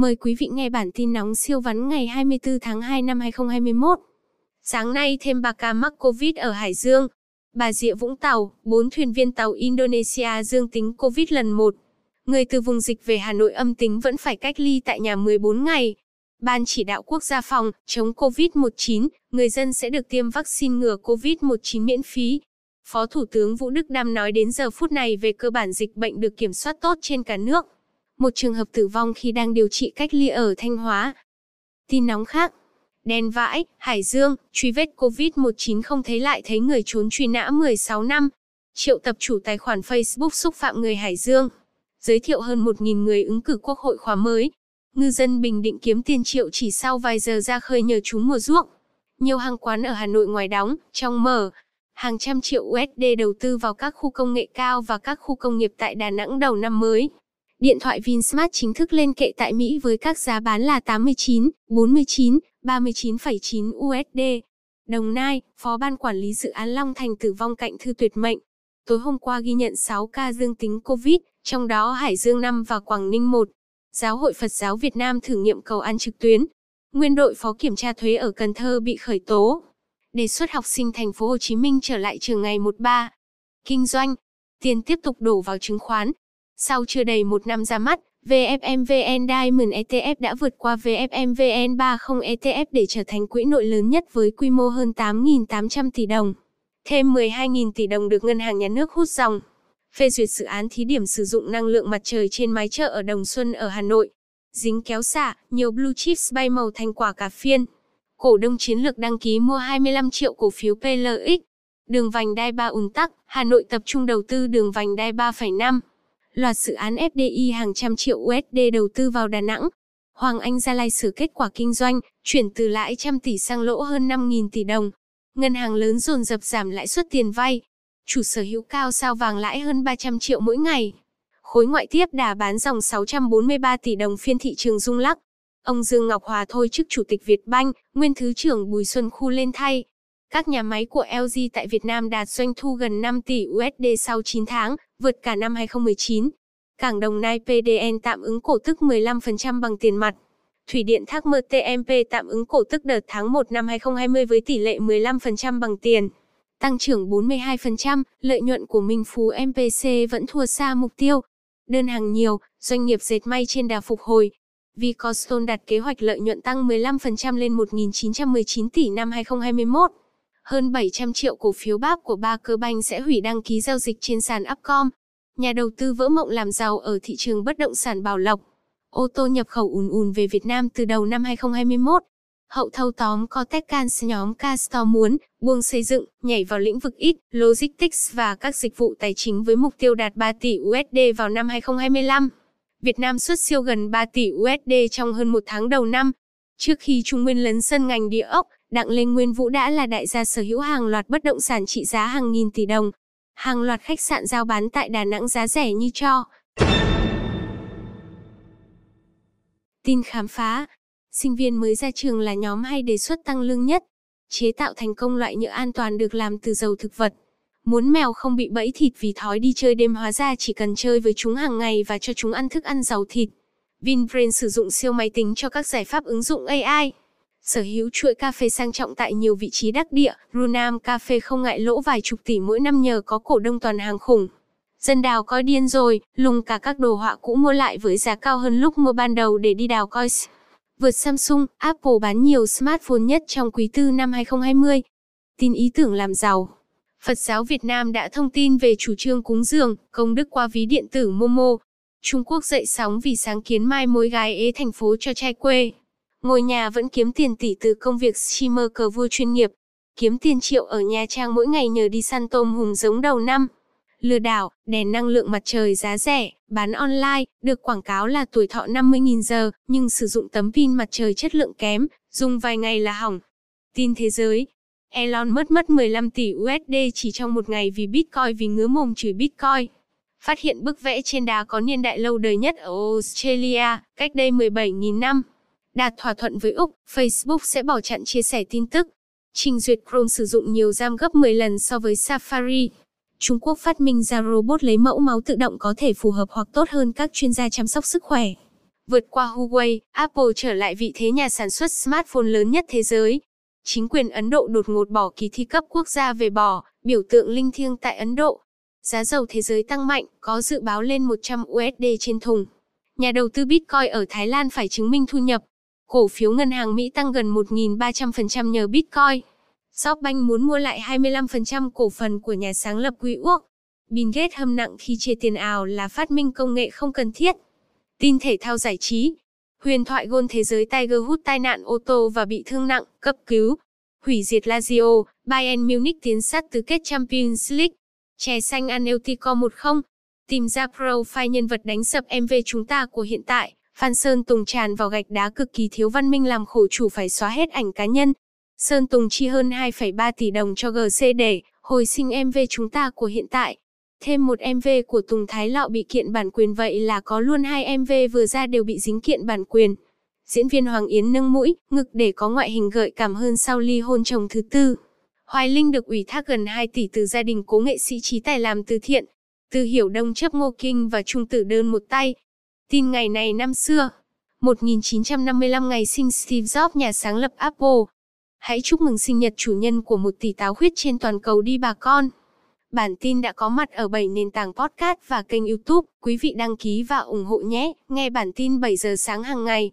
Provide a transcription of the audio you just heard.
Mời quý vị nghe bản tin nóng siêu vắn ngày 24 tháng 2 năm 2021. Sáng nay thêm 3 ca mắc Covid ở Hải Dương. Bà Rịa Vũng Tàu, 4 thuyền viên tàu Indonesia dương tính Covid lần 1. Người từ vùng dịch về Hà Nội âm tính vẫn phải cách ly tại nhà 14 ngày. Ban chỉ đạo quốc gia phòng chống COVID-19, người dân sẽ được tiêm vaccine ngừa COVID-19 miễn phí. Phó Thủ tướng Vũ Đức Đam nói đến giờ phút này về cơ bản dịch bệnh được kiểm soát tốt trên cả nước. Một trường hợp tử vong khi đang điều trị cách ly ở Thanh Hóa. Tin nóng khác. Đen vãi, Hải Dương, truy vết COVID-19 không thấy lại thấy người trốn truy nã 16 năm. Triệu tập chủ tài khoản Facebook xúc phạm người Hải Dương. Giới thiệu hơn 1.000 người ứng cử quốc hội khóa mới. Ngư dân Bình Định kiếm tiền triệu chỉ sau vài giờ ra khơi nhờ chúng mùa ruốc. Nhiều hàng quán ở Hà Nội ngoài đóng, trong mở. Hàng trăm triệu USD đầu tư vào các khu công nghệ cao và các khu công nghiệp tại Đà Nẵng đầu năm mới. Điện thoại Vinsmart chính thức lên kệ tại Mỹ với các giá bán là 89, 49, 39,9 USD. Đồng Nai, Phó Ban Quản lý Dự án Long Thành tử vong cạnh thư tuyệt mệnh. Tối hôm qua ghi nhận 6 ca dương tính COVID, trong đó Hải Dương 5 và Quảng Ninh 1. Giáo hội Phật giáo Việt Nam thử nghiệm cầu ăn trực tuyến. Nguyên đội phó kiểm tra thuế ở Cần Thơ bị khởi tố. Đề xuất học sinh thành phố Hồ Chí Minh trở lại trường ngày 13. Kinh doanh. Tiền tiếp tục đổ vào chứng khoán. Sau chưa đầy một năm ra mắt, VFMVN Diamond ETF đã vượt qua VFMVN30 ETF để trở thành quỹ nội lớn nhất với quy mô hơn 8.800 tỷ đồng. Thêm 12.000 tỷ đồng được Ngân hàng Nhà nước hút dòng. Phê duyệt dự án thí điểm sử dụng năng lượng mặt trời trên mái chợ ở Đồng Xuân ở Hà Nội. Dính kéo xả, nhiều blue chips bay màu thành quả cả phiên. Cổ đông chiến lược đăng ký mua 25 triệu cổ phiếu PLX. Đường vành đai 3 ùn tắc, Hà Nội tập trung đầu tư đường vành đai 3,5 loạt dự án FDI hàng trăm triệu USD đầu tư vào Đà Nẵng. Hoàng Anh Gia Lai xử kết quả kinh doanh, chuyển từ lãi trăm tỷ sang lỗ hơn 5.000 tỷ đồng. Ngân hàng lớn dồn dập giảm lãi suất tiền vay. Chủ sở hữu cao sao vàng lãi hơn 300 triệu mỗi ngày. Khối ngoại tiếp đà bán dòng 643 tỷ đồng phiên thị trường rung lắc. Ông Dương Ngọc Hòa thôi chức Chủ tịch Việt Banh, nguyên Thứ trưởng Bùi Xuân Khu lên thay. Các nhà máy của LG tại Việt Nam đạt doanh thu gần 5 tỷ USD sau 9 tháng, vượt cả năm 2019. Cảng Đồng Nai PDN tạm ứng cổ tức 15% bằng tiền mặt. Thủy điện Thác Mơ TMP tạm ứng cổ tức đợt tháng 1 năm 2020 với tỷ lệ 15% bằng tiền. Tăng trưởng 42%, lợi nhuận của Minh Phú MPC vẫn thua xa mục tiêu. Đơn hàng nhiều, doanh nghiệp dệt may trên đà phục hồi. Vicostone đặt kế hoạch lợi nhuận tăng 15% lên 1.919 tỷ năm 2021 hơn 700 triệu cổ phiếu bác của ba cơ banh sẽ hủy đăng ký giao dịch trên sàn Upcom. Nhà đầu tư vỡ mộng làm giàu ở thị trường bất động sản Bảo Lộc. Ô tô nhập khẩu ùn ùn về Việt Nam từ đầu năm 2021. Hậu thâu tóm Cortecans nhóm Castor muốn buông xây dựng, nhảy vào lĩnh vực ít, logistics và các dịch vụ tài chính với mục tiêu đạt 3 tỷ USD vào năm 2025. Việt Nam xuất siêu gần 3 tỷ USD trong hơn một tháng đầu năm. Trước khi Trung Nguyên lấn sân ngành địa ốc, Đặng Lê Nguyên Vũ đã là đại gia sở hữu hàng loạt bất động sản trị giá hàng nghìn tỷ đồng. Hàng loạt khách sạn giao bán tại Đà Nẵng giá rẻ như cho. Tin khám phá. Sinh viên mới ra trường là nhóm hay đề xuất tăng lương nhất. Chế tạo thành công loại nhựa an toàn được làm từ dầu thực vật. Muốn mèo không bị bẫy thịt vì thói đi chơi đêm hóa ra chỉ cần chơi với chúng hàng ngày và cho chúng ăn thức ăn giàu thịt. Vinbrain sử dụng siêu máy tính cho các giải pháp ứng dụng AI. Sở hữu chuỗi cà phê sang trọng tại nhiều vị trí đắc địa, Runam Cafe không ngại lỗ vài chục tỷ mỗi năm nhờ có cổ đông toàn hàng khủng. Dân đào coi điên rồi, lùng cả các đồ họa cũ mua lại với giá cao hơn lúc mua ban đầu để đi đào coi. Vượt Samsung, Apple bán nhiều smartphone nhất trong quý tư năm 2020. Tin ý tưởng làm giàu. Phật giáo Việt Nam đã thông tin về chủ trương cúng dường, công đức qua ví điện tử Momo. Trung Quốc dậy sóng vì sáng kiến mai mối gái ế thành phố cho trai quê. Ngôi nhà vẫn kiếm tiền tỷ từ công việc streamer cờ vua chuyên nghiệp. Kiếm tiền triệu ở Nha Trang mỗi ngày nhờ đi săn tôm hùm giống đầu năm. Lừa đảo, đèn năng lượng mặt trời giá rẻ, bán online, được quảng cáo là tuổi thọ 50.000 giờ, nhưng sử dụng tấm pin mặt trời chất lượng kém, dùng vài ngày là hỏng. Tin thế giới, Elon mất mất 15 tỷ USD chỉ trong một ngày vì Bitcoin vì ngứa mồm chửi Bitcoin. Phát hiện bức vẽ trên đá có niên đại lâu đời nhất ở Australia, cách đây 17.000 năm. Đạt thỏa thuận với Úc, Facebook sẽ bỏ chặn chia sẻ tin tức. Trình duyệt Chrome sử dụng nhiều RAM gấp 10 lần so với Safari. Trung Quốc phát minh ra robot lấy mẫu máu tự động có thể phù hợp hoặc tốt hơn các chuyên gia chăm sóc sức khỏe. Vượt qua Huawei, Apple trở lại vị thế nhà sản xuất smartphone lớn nhất thế giới. Chính quyền Ấn Độ đột ngột bỏ kỳ thi cấp quốc gia về bò, biểu tượng linh thiêng tại Ấn Độ. Giá dầu thế giới tăng mạnh, có dự báo lên 100 USD trên thùng. Nhà đầu tư Bitcoin ở Thái Lan phải chứng minh thu nhập. Cổ phiếu ngân hàng Mỹ tăng gần 1.300% nhờ Bitcoin. SoftBank muốn mua lại 25% cổ phần của nhà sáng lập WeWork. Bill Gates hâm nặng khi chê tiền ảo là phát minh công nghệ không cần thiết. Tin thể thao giải trí. Huyền thoại gôn thế giới Tiger Woods tai nạn ô tô và bị thương nặng, cấp cứu. Hủy diệt Lazio, Bayern Munich tiến sát tứ kết Champions League. Chè xanh Aneltico 10, Tìm ra profile nhân vật đánh sập MV chúng ta của hiện tại. Phan Sơn Tùng tràn vào gạch đá cực kỳ thiếu văn minh làm khổ chủ phải xóa hết ảnh cá nhân. Sơn Tùng chi hơn 2,3 tỷ đồng cho GC để hồi sinh MV chúng ta của hiện tại. Thêm một MV của Tùng Thái Lọ bị kiện bản quyền vậy là có luôn hai MV vừa ra đều bị dính kiện bản quyền. Diễn viên Hoàng Yến nâng mũi, ngực để có ngoại hình gợi cảm hơn sau ly hôn chồng thứ tư. Hoài Linh được ủy thác gần 2 tỷ từ gia đình cố nghệ sĩ trí tài làm từ thiện. Từ hiểu đông chấp ngô kinh và trung tử đơn một tay. Tin ngày này năm xưa. 1955 ngày sinh Steve Jobs, nhà sáng lập Apple. Hãy chúc mừng sinh nhật chủ nhân của một tỷ táo huyết trên toàn cầu đi bà con. Bản tin đã có mặt ở 7 nền tảng podcast và kênh YouTube. Quý vị đăng ký và ủng hộ nhé. Nghe bản tin 7 giờ sáng hàng ngày.